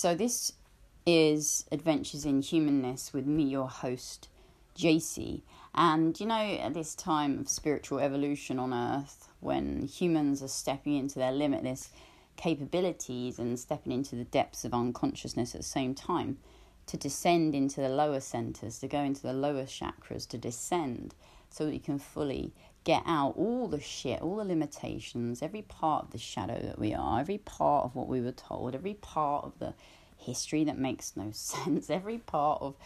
So, this is Adventures in Humanness with me, your host, JC. And you know, at this time of spiritual evolution on Earth, when humans are stepping into their limitless capabilities and stepping into the depths of unconsciousness at the same time, to descend into the lower centers, to go into the lower chakras, to descend so that you can fully get out all the shit, all the limitations, every part of the shadow that we are, every part of what we were told, every part of the history that makes no sense, every part of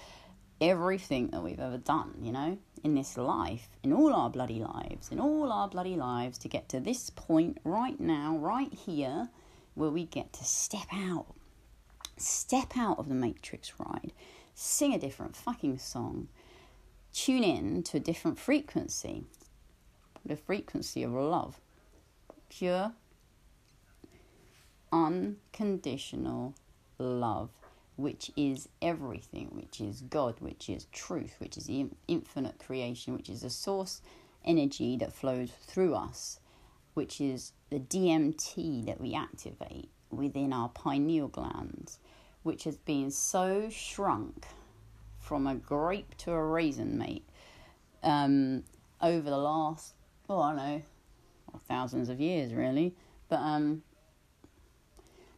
everything that we've ever done, you know, in this life, in all our bloody lives, in all our bloody lives, to get to this point right now, right here, where we get to step out, step out of the Matrix ride, sing a different fucking song, tune in to a different frequency, the frequency of love, pure, unconditional love which is everything, which is God, which is truth, which is the infinite creation, which is a source energy that flows through us, which is the DMT that we activate within our pineal glands, which has been so shrunk from a grape to a raisin, mate, um, over the last, oh, I know, thousands of years, really. But um,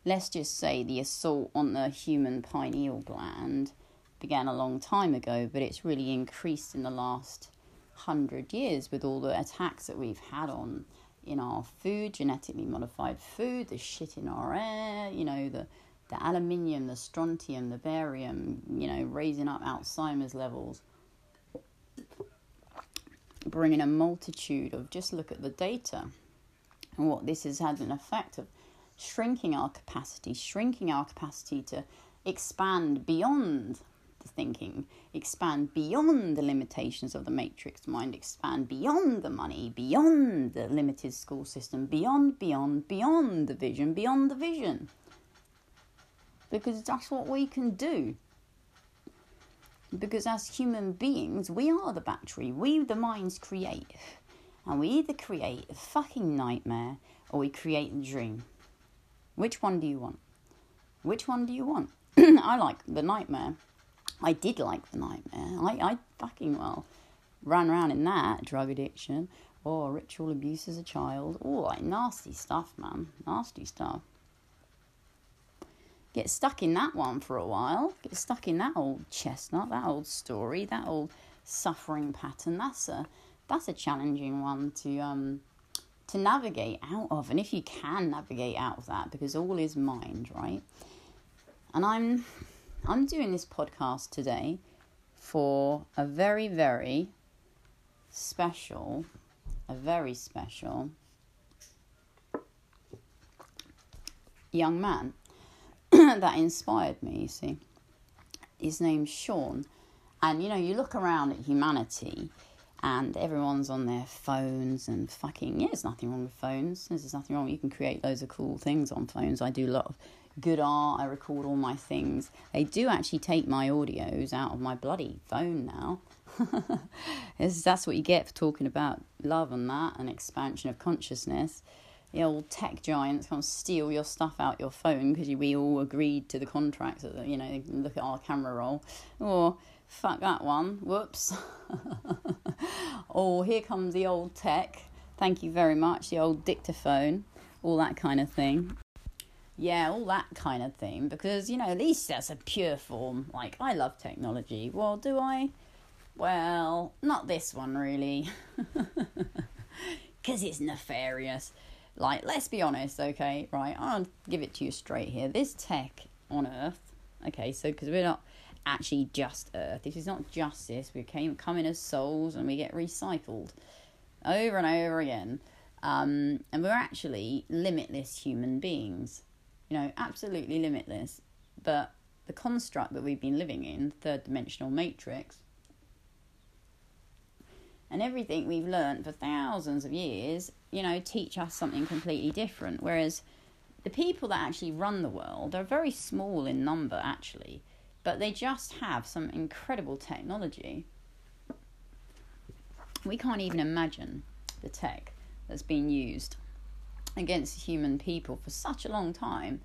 let's just say the assault on the human pineal gland began a long time ago, but it's really increased in the last hundred years with all the attacks that we've had on in our food, genetically modified food, the shit in our air, you know, the the aluminium, the strontium, the barium, you know, raising up Alzheimer's levels, bringing a multitude of just look at the data and what this has had an effect of shrinking our capacity, shrinking our capacity to expand beyond the thinking, expand beyond the limitations of the matrix mind, expand beyond the money, beyond the limited school system, beyond, beyond, beyond the vision, beyond the vision. Because that's what we can do. Because as human beings, we are the battery, we, the minds, create. And we either create a fucking nightmare or we create the dream. Which one do you want? Which one do you want? I like the nightmare. I did like the nightmare. I, I fucking well ran around in that drug addiction or ritual abuse as a child. All like nasty stuff, man. Nasty stuff. Get stuck in that one for a while. Get stuck in that old chestnut, that old story, that old suffering pattern. That's a that's a challenging one to um to navigate out of. And if you can navigate out of that, because all is mind, right? And I'm I'm doing this podcast today for a very, very special, a very special young man that inspired me, you see. His name's Sean. And you know, you look around at humanity and everyone's on their phones and fucking yeah, there's nothing wrong with phones. There's nothing wrong. You can create loads of cool things on phones. I do a lot of good art. I record all my things. They do actually take my audios out of my bloody phone now. that's what you get for talking about love and that and expansion of consciousness. The old tech giants can't steal your stuff out your phone because we all agreed to the contracts that you know look at our camera roll or fuck that one, whoops. oh, here comes the old tech. Thank you very much, the old dictaphone, all that kind of thing. Yeah, all that kind of thing, because, you know, at least that's a pure form. Like, I love technology. Well, do I? Well, not this one, really. Because it's nefarious. Like, let's be honest, okay? Right, I'll give it to you straight here. This tech on Earth, okay, so because we're not actually just Earth. This is not justice. We came coming as souls and we get recycled over and over again. Um, and we're actually limitless human beings. You know, absolutely limitless. But the construct that we've been living in, third dimensional matrix, and everything we've learned for thousands of years, you know, teach us something completely different. Whereas the people that actually run the world are very small in number, actually but they just have some incredible technology. We can't even imagine the tech that's been used against human people for such a long time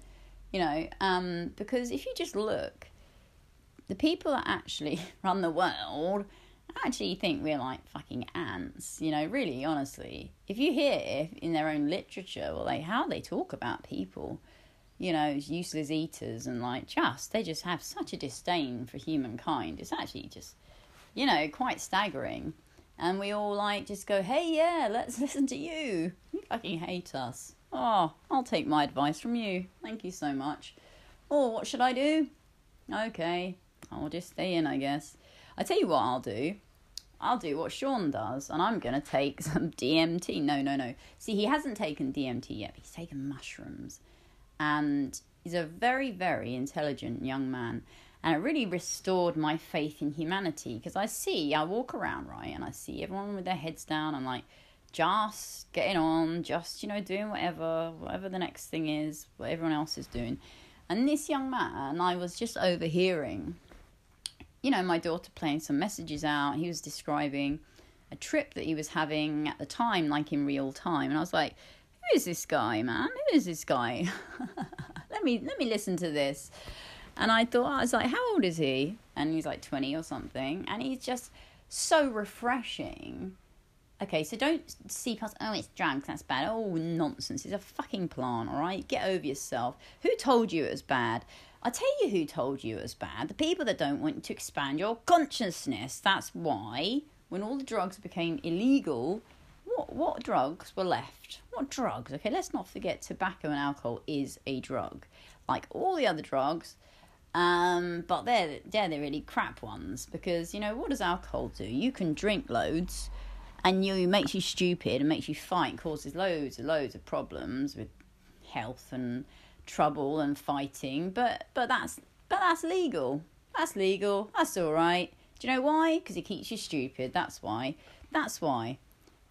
You know, um, because if you just look, the people that actually run the world actually think we're like fucking ants. You know, really, honestly, if you hear in their own literature, well, like how they talk about people, you know, as useless eaters and like just they just have such a disdain for humankind. It's actually just, you know, quite staggering. And we all like just go, hey, yeah, let's listen to you. You fucking hate us. Oh, I'll take my advice from you. Thank you so much. Oh, what should I do? Okay, I'll just stay in, I guess. I tell you what I'll do. I'll do what Sean does, and I'm gonna take some DMT. No, no, no. See, he hasn't taken DMT yet. He's taken mushrooms, and he's a very, very intelligent young man. And it really restored my faith in humanity because I see, I walk around right, and I see everyone with their heads down. and like, just getting on, just you know, doing whatever, whatever the next thing is, what everyone else is doing. And this young man, I was just overhearing you know, my daughter playing some messages out. He was describing a trip that he was having at the time, like in real time. And I was like, who is this guy, man? Who is this guy? let me let me listen to this. And I thought, I was like, how old is he? And he's like 20 or something. And he's just so refreshing. Okay, so don't see past, oh, it's drugs, that's bad. Oh, nonsense. It's a fucking plant, all right? Get over yourself. Who told you it was bad? I tell you who told you it was bad. The people that don't want to expand your consciousness. That's why when all the drugs became illegal, what what drugs were left? What drugs? Okay, let's not forget tobacco and alcohol is a drug, like all the other drugs. Um, but they're they're the really crap ones because you know what does alcohol do? You can drink loads, and you makes you stupid and makes you fight, causes loads and loads of problems with health and trouble and fighting, but but that's but that's legal. That's legal. That's all right. Do you know why? Because it keeps you stupid. That's why. That's why.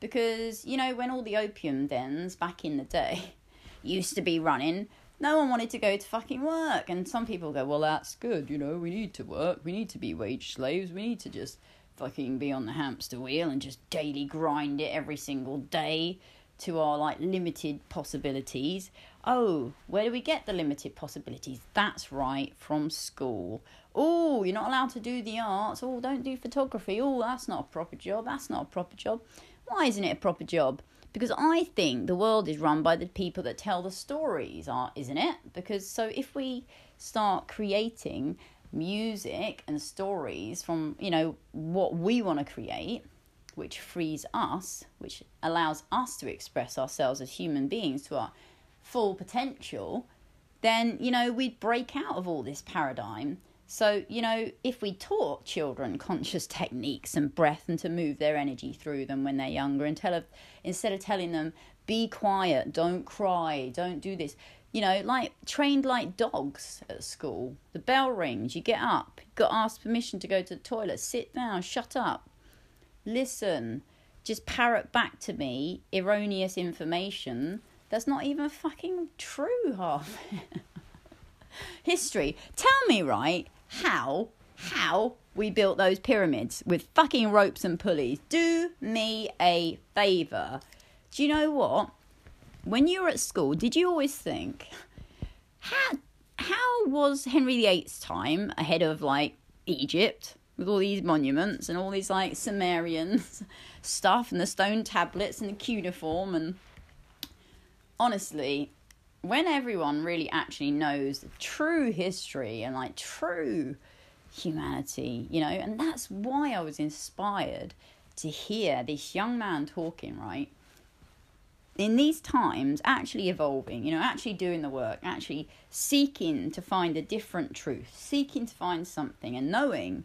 Because you know when all the opium dens back in the day used to be running, no one wanted to go to fucking work, and some people go, well that's good. You know we need to work. We need to be wage slaves. We need to just fucking be on the hamster wheel and just daily grind it every single day to our like limited possibilities. Oh, where do we get the limited possibilities? That's right, from school. Oh, you're not allowed to do the arts. Oh, don't do photography. Oh, that's not a proper job. That's not a proper job. Why isn't it a proper job? Because I think the world is run by the people that tell the stories, uh, isn't it? Because so if we start creating music and stories from, you know, what we want to create, which frees us, which allows us to express ourselves as human beings to our full potential, then, you know, we'd break out of all this paradigm. So, you know, if we taught children conscious techniques and breath and to move their energy through them when they're younger, and tell instead of telling them, be quiet, don't cry, don't do this, you know, like trained like dogs at school. The bell rings, you get up, you've got asked permission to go to the toilet, sit down, shut up, listen, just parrot back to me erroneous information that's not even fucking true half. History. Tell me, right, how, how we built those pyramids with fucking ropes and pulleys. Do me a favour. Do you know what? When you were at school, did you always think, how, how was Henry VIII's time ahead of like Egypt? With all these monuments and all these like Sumerian stuff and the stone tablets and the cuneiform and honestly when everyone really actually knows the true history and like true humanity, you know, and that's why I was inspired to hear this young man talking, right? In these times, actually evolving, you know, actually doing the work, actually seeking to find a different truth, seeking to find something, and knowing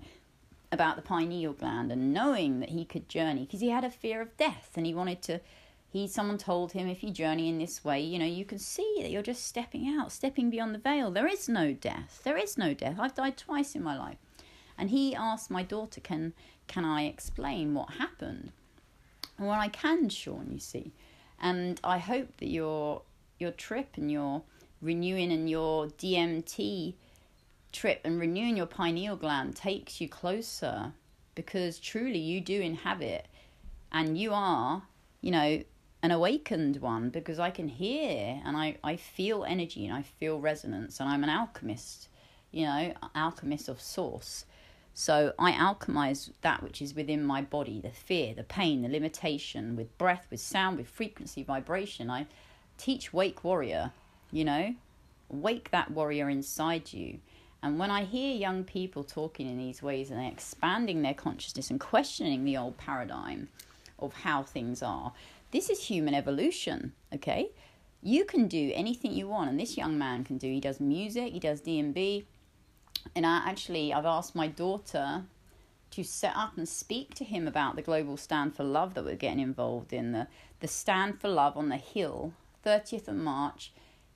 about the pineal gland and knowing that he could journey because he had a fear of death and he wanted to he someone told him if you journey in this way you know you can see that you're just stepping out stepping beyond the veil. There is no death. There is no death. I've died twice in my life. And he asked my daughter can can i explain what happened? Well i can sean you see. And i hope that your your trip and your renewing and your dmt trip and renewing your pineal gland takes you closer because truly you do inhabit and you are, you know, an awakened one because I can hear and I, I feel energy and I feel resonance and I'm an alchemist, you know, alchemist of source. So I alchemize that which is within my body, the fear, the pain, the limitation, with breath, with sound, with frequency, vibration. I teach Wake Warrior, you know, wake that warrior inside you. And when I hear young people talking in these ways and expanding their consciousness and questioning the old paradigm of how things are, this is human evolution, okay? You can do anything you want, and this young man can do. He does music, he does D&B, and I actually I've asked my daughter to set up and speak to him about the global stand for love that we're getting involved in the the stand for love on the hill 30th of March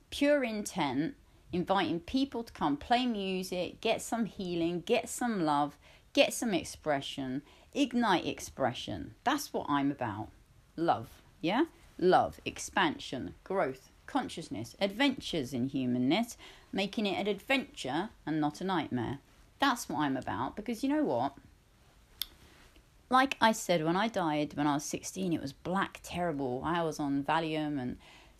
pure intent inviting people to come play music get some healing get some love get some expression ignite expression that's what I'm about love yeah? Love, expansion, growth, consciousness, adventures in humanness, making it an adventure and not a nightmare. That's what I'm about because you know what? Like I said, when I died when I was 16, it was black terrible. I was on Valium and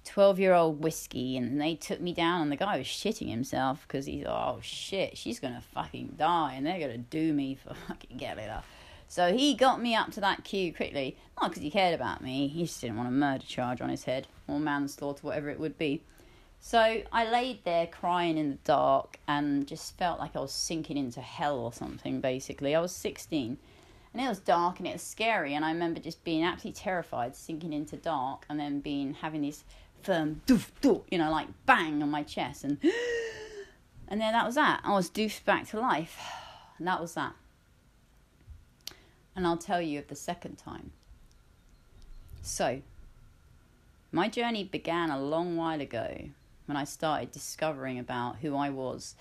12 year old whiskey, and they took me down, and the guy was shitting himself because he's, oh shit, she's gonna fucking die, and they're gonna do me for fucking getting her. So he got me up to that queue quickly, not because he cared about me, he just didn't want a murder charge on his head, or manslaughter, whatever it would be. So I laid there crying in the dark and just felt like I was sinking into hell or something, basically. I was 16 and it was dark and it was scary, and I remember just being absolutely terrified, sinking into dark, and then being having this firm doof doof, you know, like bang on my chest, and and then that was that. I was doofed back to life, and that was that and I'll tell you of the second time. So, my journey began a long while ago when I started discovering about who I was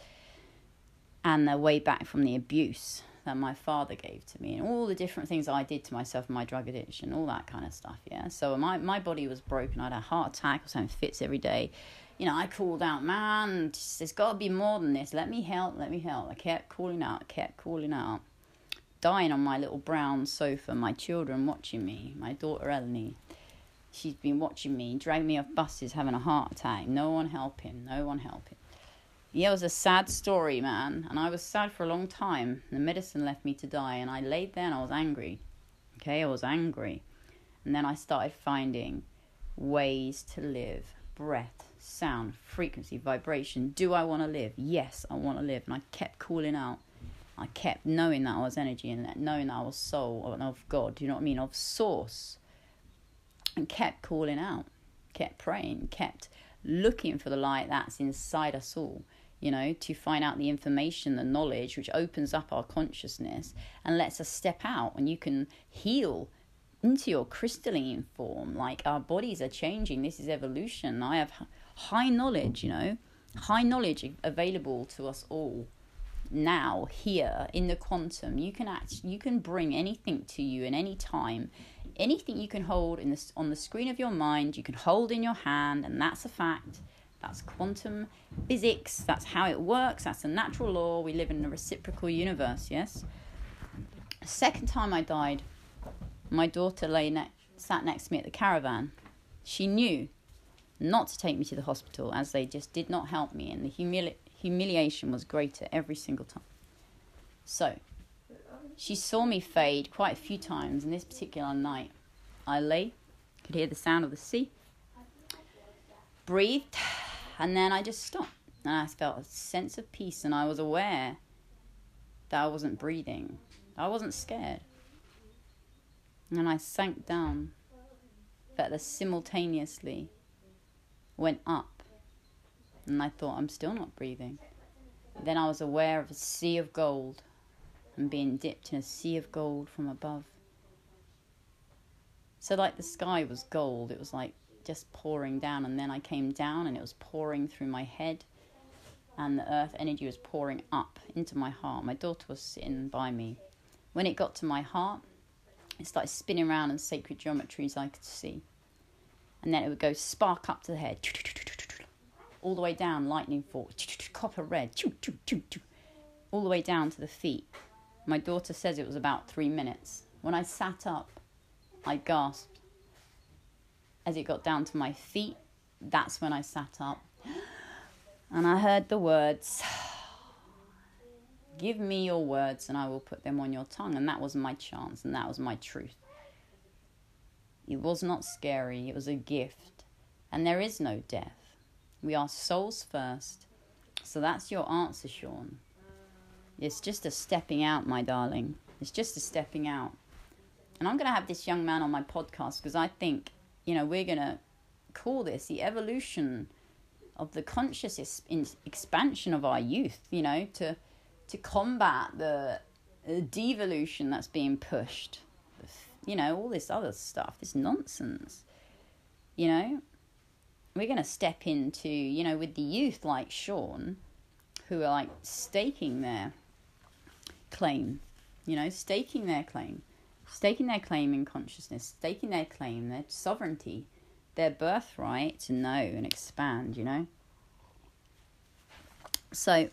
and the way back from the abuse that my father gave to me and all the different things I did to myself, my drug addiction, all that kind of stuff. Yeah. So my, my body was broken. I had a heart attack. I was having fits every day. You know, I called out, man, there's got to be more than this. Let me help. Let me help. I kept calling out, kept calling out dying on my little brown sofa, my children watching me, my daughter Eleni. She's been watching me, dragging me off buses, having a heart attack. No one helping, no one helping. Yeah, it was a sad story, man. And I was sad for a long time. The medicine left me to die, and I laid there and I was angry. Okay, I was angry. And then I started finding ways to live breath, sound, frequency, vibration. Do I want to live? Yes, I want to live. And I kept calling out I kept knowing that I was energy and knowing that I was soul and of God, do you know what I mean? Of source. And kept calling out, kept praying, kept looking for the light that's inside us all, you know, to find out the information, the knowledge, which opens up our consciousness and lets us step out and you can heal into your crystalline form. Like our bodies are changing. This is evolution. I have high knowledge, you know, high knowledge available to us all now here in the quantum you can act you can bring anything to you in any time anything you can hold in this on the screen of your mind you can hold in your hand and that's a fact that's quantum physics that's how it works that's a natural law we live in a reciprocal universe yes? Second time i died my daughter lay ne- sat next to me at the caravan. She knew not to take me to the hospital as they just did not help me and the humili- humiliation was greater every single time. So, she saw me fade quite a few times, and this particular night, I lay, could hear the sound of the sea, breathed, and then I just stopped. And I felt a sense of peace, and I was aware that I wasn't breathing. I wasn't scared. And I sank down, but simultaneously went up and I thought, I'm still not breathing. Then I was aware of a sea of gold and being dipped in a sea of gold from above. So, like the sky was gold, it was like just pouring down, and then I came down and it was pouring through my head, and the earth energy was pouring up into my heart. My daughter was sitting by me. When it got to my heart, it started spinning around in sacred geometries I could see. And then it would go spark up to the head all the way down, lightning fork, copper red, all the way down to the feet. My daughter says it was about three minutes. When I sat up, I gasped. As it got down to my feet, that's when I sat up and I heard the words, Give me your words and I will put them on your tongue. And that was my chance and that was my truth. It was not scary, it was a gift. And there is no death. We are souls first. So that's your answer, Sean. It's just a stepping out, my darling. It's just a stepping out. And I'm going to have this young man on my podcast because I think, you know, we're going to call this the evolution of the conscious expansion of our youth, you know, to to combat the, the devolution that's being pushed, you know, all this other stuff, this nonsense, you know. We're going to step into, you know, with the youth like Sean, who are like staking their claim, you know, staking their claim, staking their claim in consciousness, staking their claim, their sovereignty their birthright to know and expand, you know? So,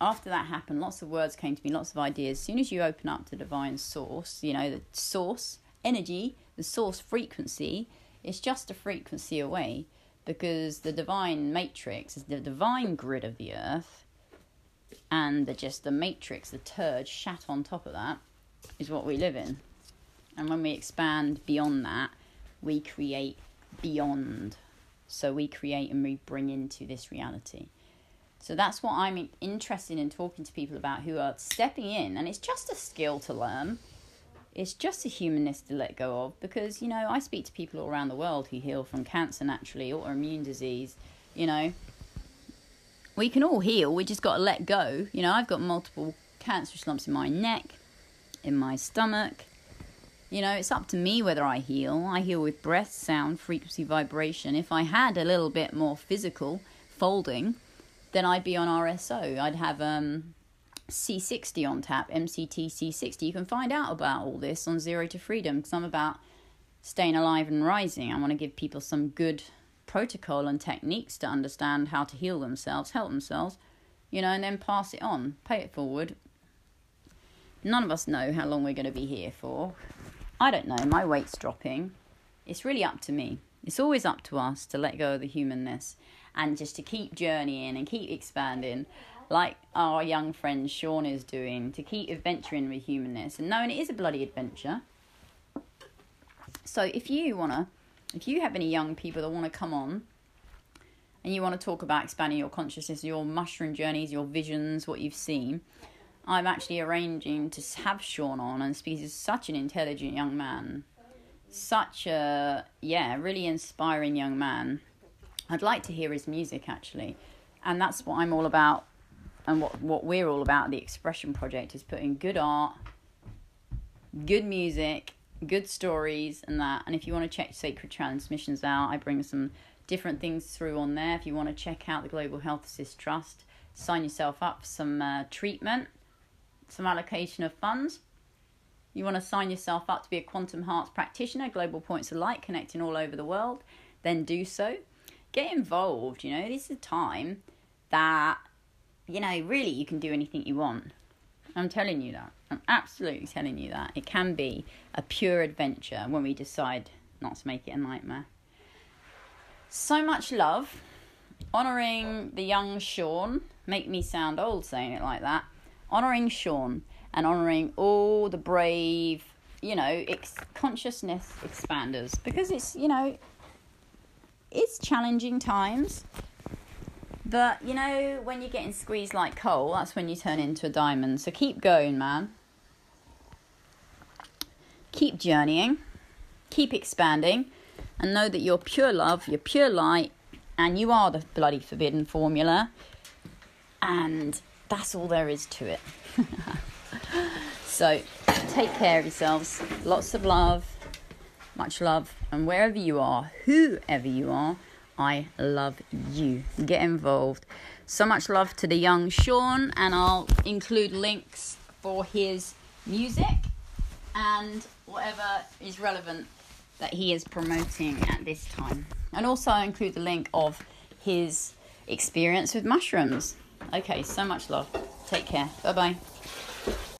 after that happened, lots of words came to me, lots of ideas. As soon as you open up to the divine source, you know, the source energy, the source frequency, it's just a frequency away because the divine matrix is the divine grid of the earth and the just the matrix, the turd shat on top of that is what we live in. And when we expand beyond that, we create beyond. So we create and we bring into this reality. So that's what I'm interested in talking to people about who are stepping in, and it's just a skill to learn. It's just a humanness to let go of because, you know, I speak to people all around the world who heal from cancer naturally, autoimmune disease, you know. We can all heal, we just got to let go. You know, I've got multiple cancerous lumps in my neck, in my stomach, you know, it's up to me whether I heal. I heal with breath, sound, frequency, vibration. If I had a little bit more physical folding, then I'd be on RSO. I'd have um, C60 on tap, MCT C60. You can find out about all this on Zero to Freedom because I'm about staying alive and rising. I want to give people some good protocol and techniques to understand how to heal themselves, help themselves, you know, and then pass it on, pay it forward. None of us know how long we're going to be here for. I don't know, my weight's dropping. It's really up to me. It's always up to us to let go of the humanness and just to keep journeying and keep expanding, like our young friend Sean is doing, to keep adventuring with humanness and knowing it is a bloody adventure. So if you wanna, if you have any young people that want to come on and you want to talk about expanding your consciousness, your mushroom journeys, your visions, what you've seen, I'm actually arranging to have Sean on and speak. He's such an intelligent young man, such a yeah, really inspiring young man. I'd like to hear his music actually, and that's what I'm all about, and what what we're all about. The Expression Project is putting good art, good music, good stories, and that. And if you want to check Sacred Transmissions out, I bring some different things through on there. If you want to check out the Global Health Assist Trust, sign yourself up for some uh, treatment some allocation of funds. You want to sign yourself up to be a Quantum Hearts practitioner, Global Points of Light, connecting all over the world, then do so. Get involved, you know, this is a time that, you know, really you can do anything you want. I'm telling you that. I'm absolutely telling you that. It can be a pure adventure when we decide not to make it a nightmare. So much love. Honouring the young Sean. Make me sound old saying it like that honouring Sean and honouring all the brave, you know, ex- consciousness expanders because it's, you know, it's challenging times. But, you know, when you're getting squeezed like coal, that's when you turn into a diamond. So keep going, man. Keep journeying, keep expanding, and know that you're pure love, you're pure light, and you are the bloody forbidden formula. And that's all there is to it. so take care of yourselves. Lots of love, much love, and wherever you are, whoever you are, I love you. Get involved. So much love to the young Sean, and I'll include links for his music and whatever is relevant that he is promoting at this time. And also, I'll include the link of his experience with mushrooms. Okay, so much love. Take care. Bye bye.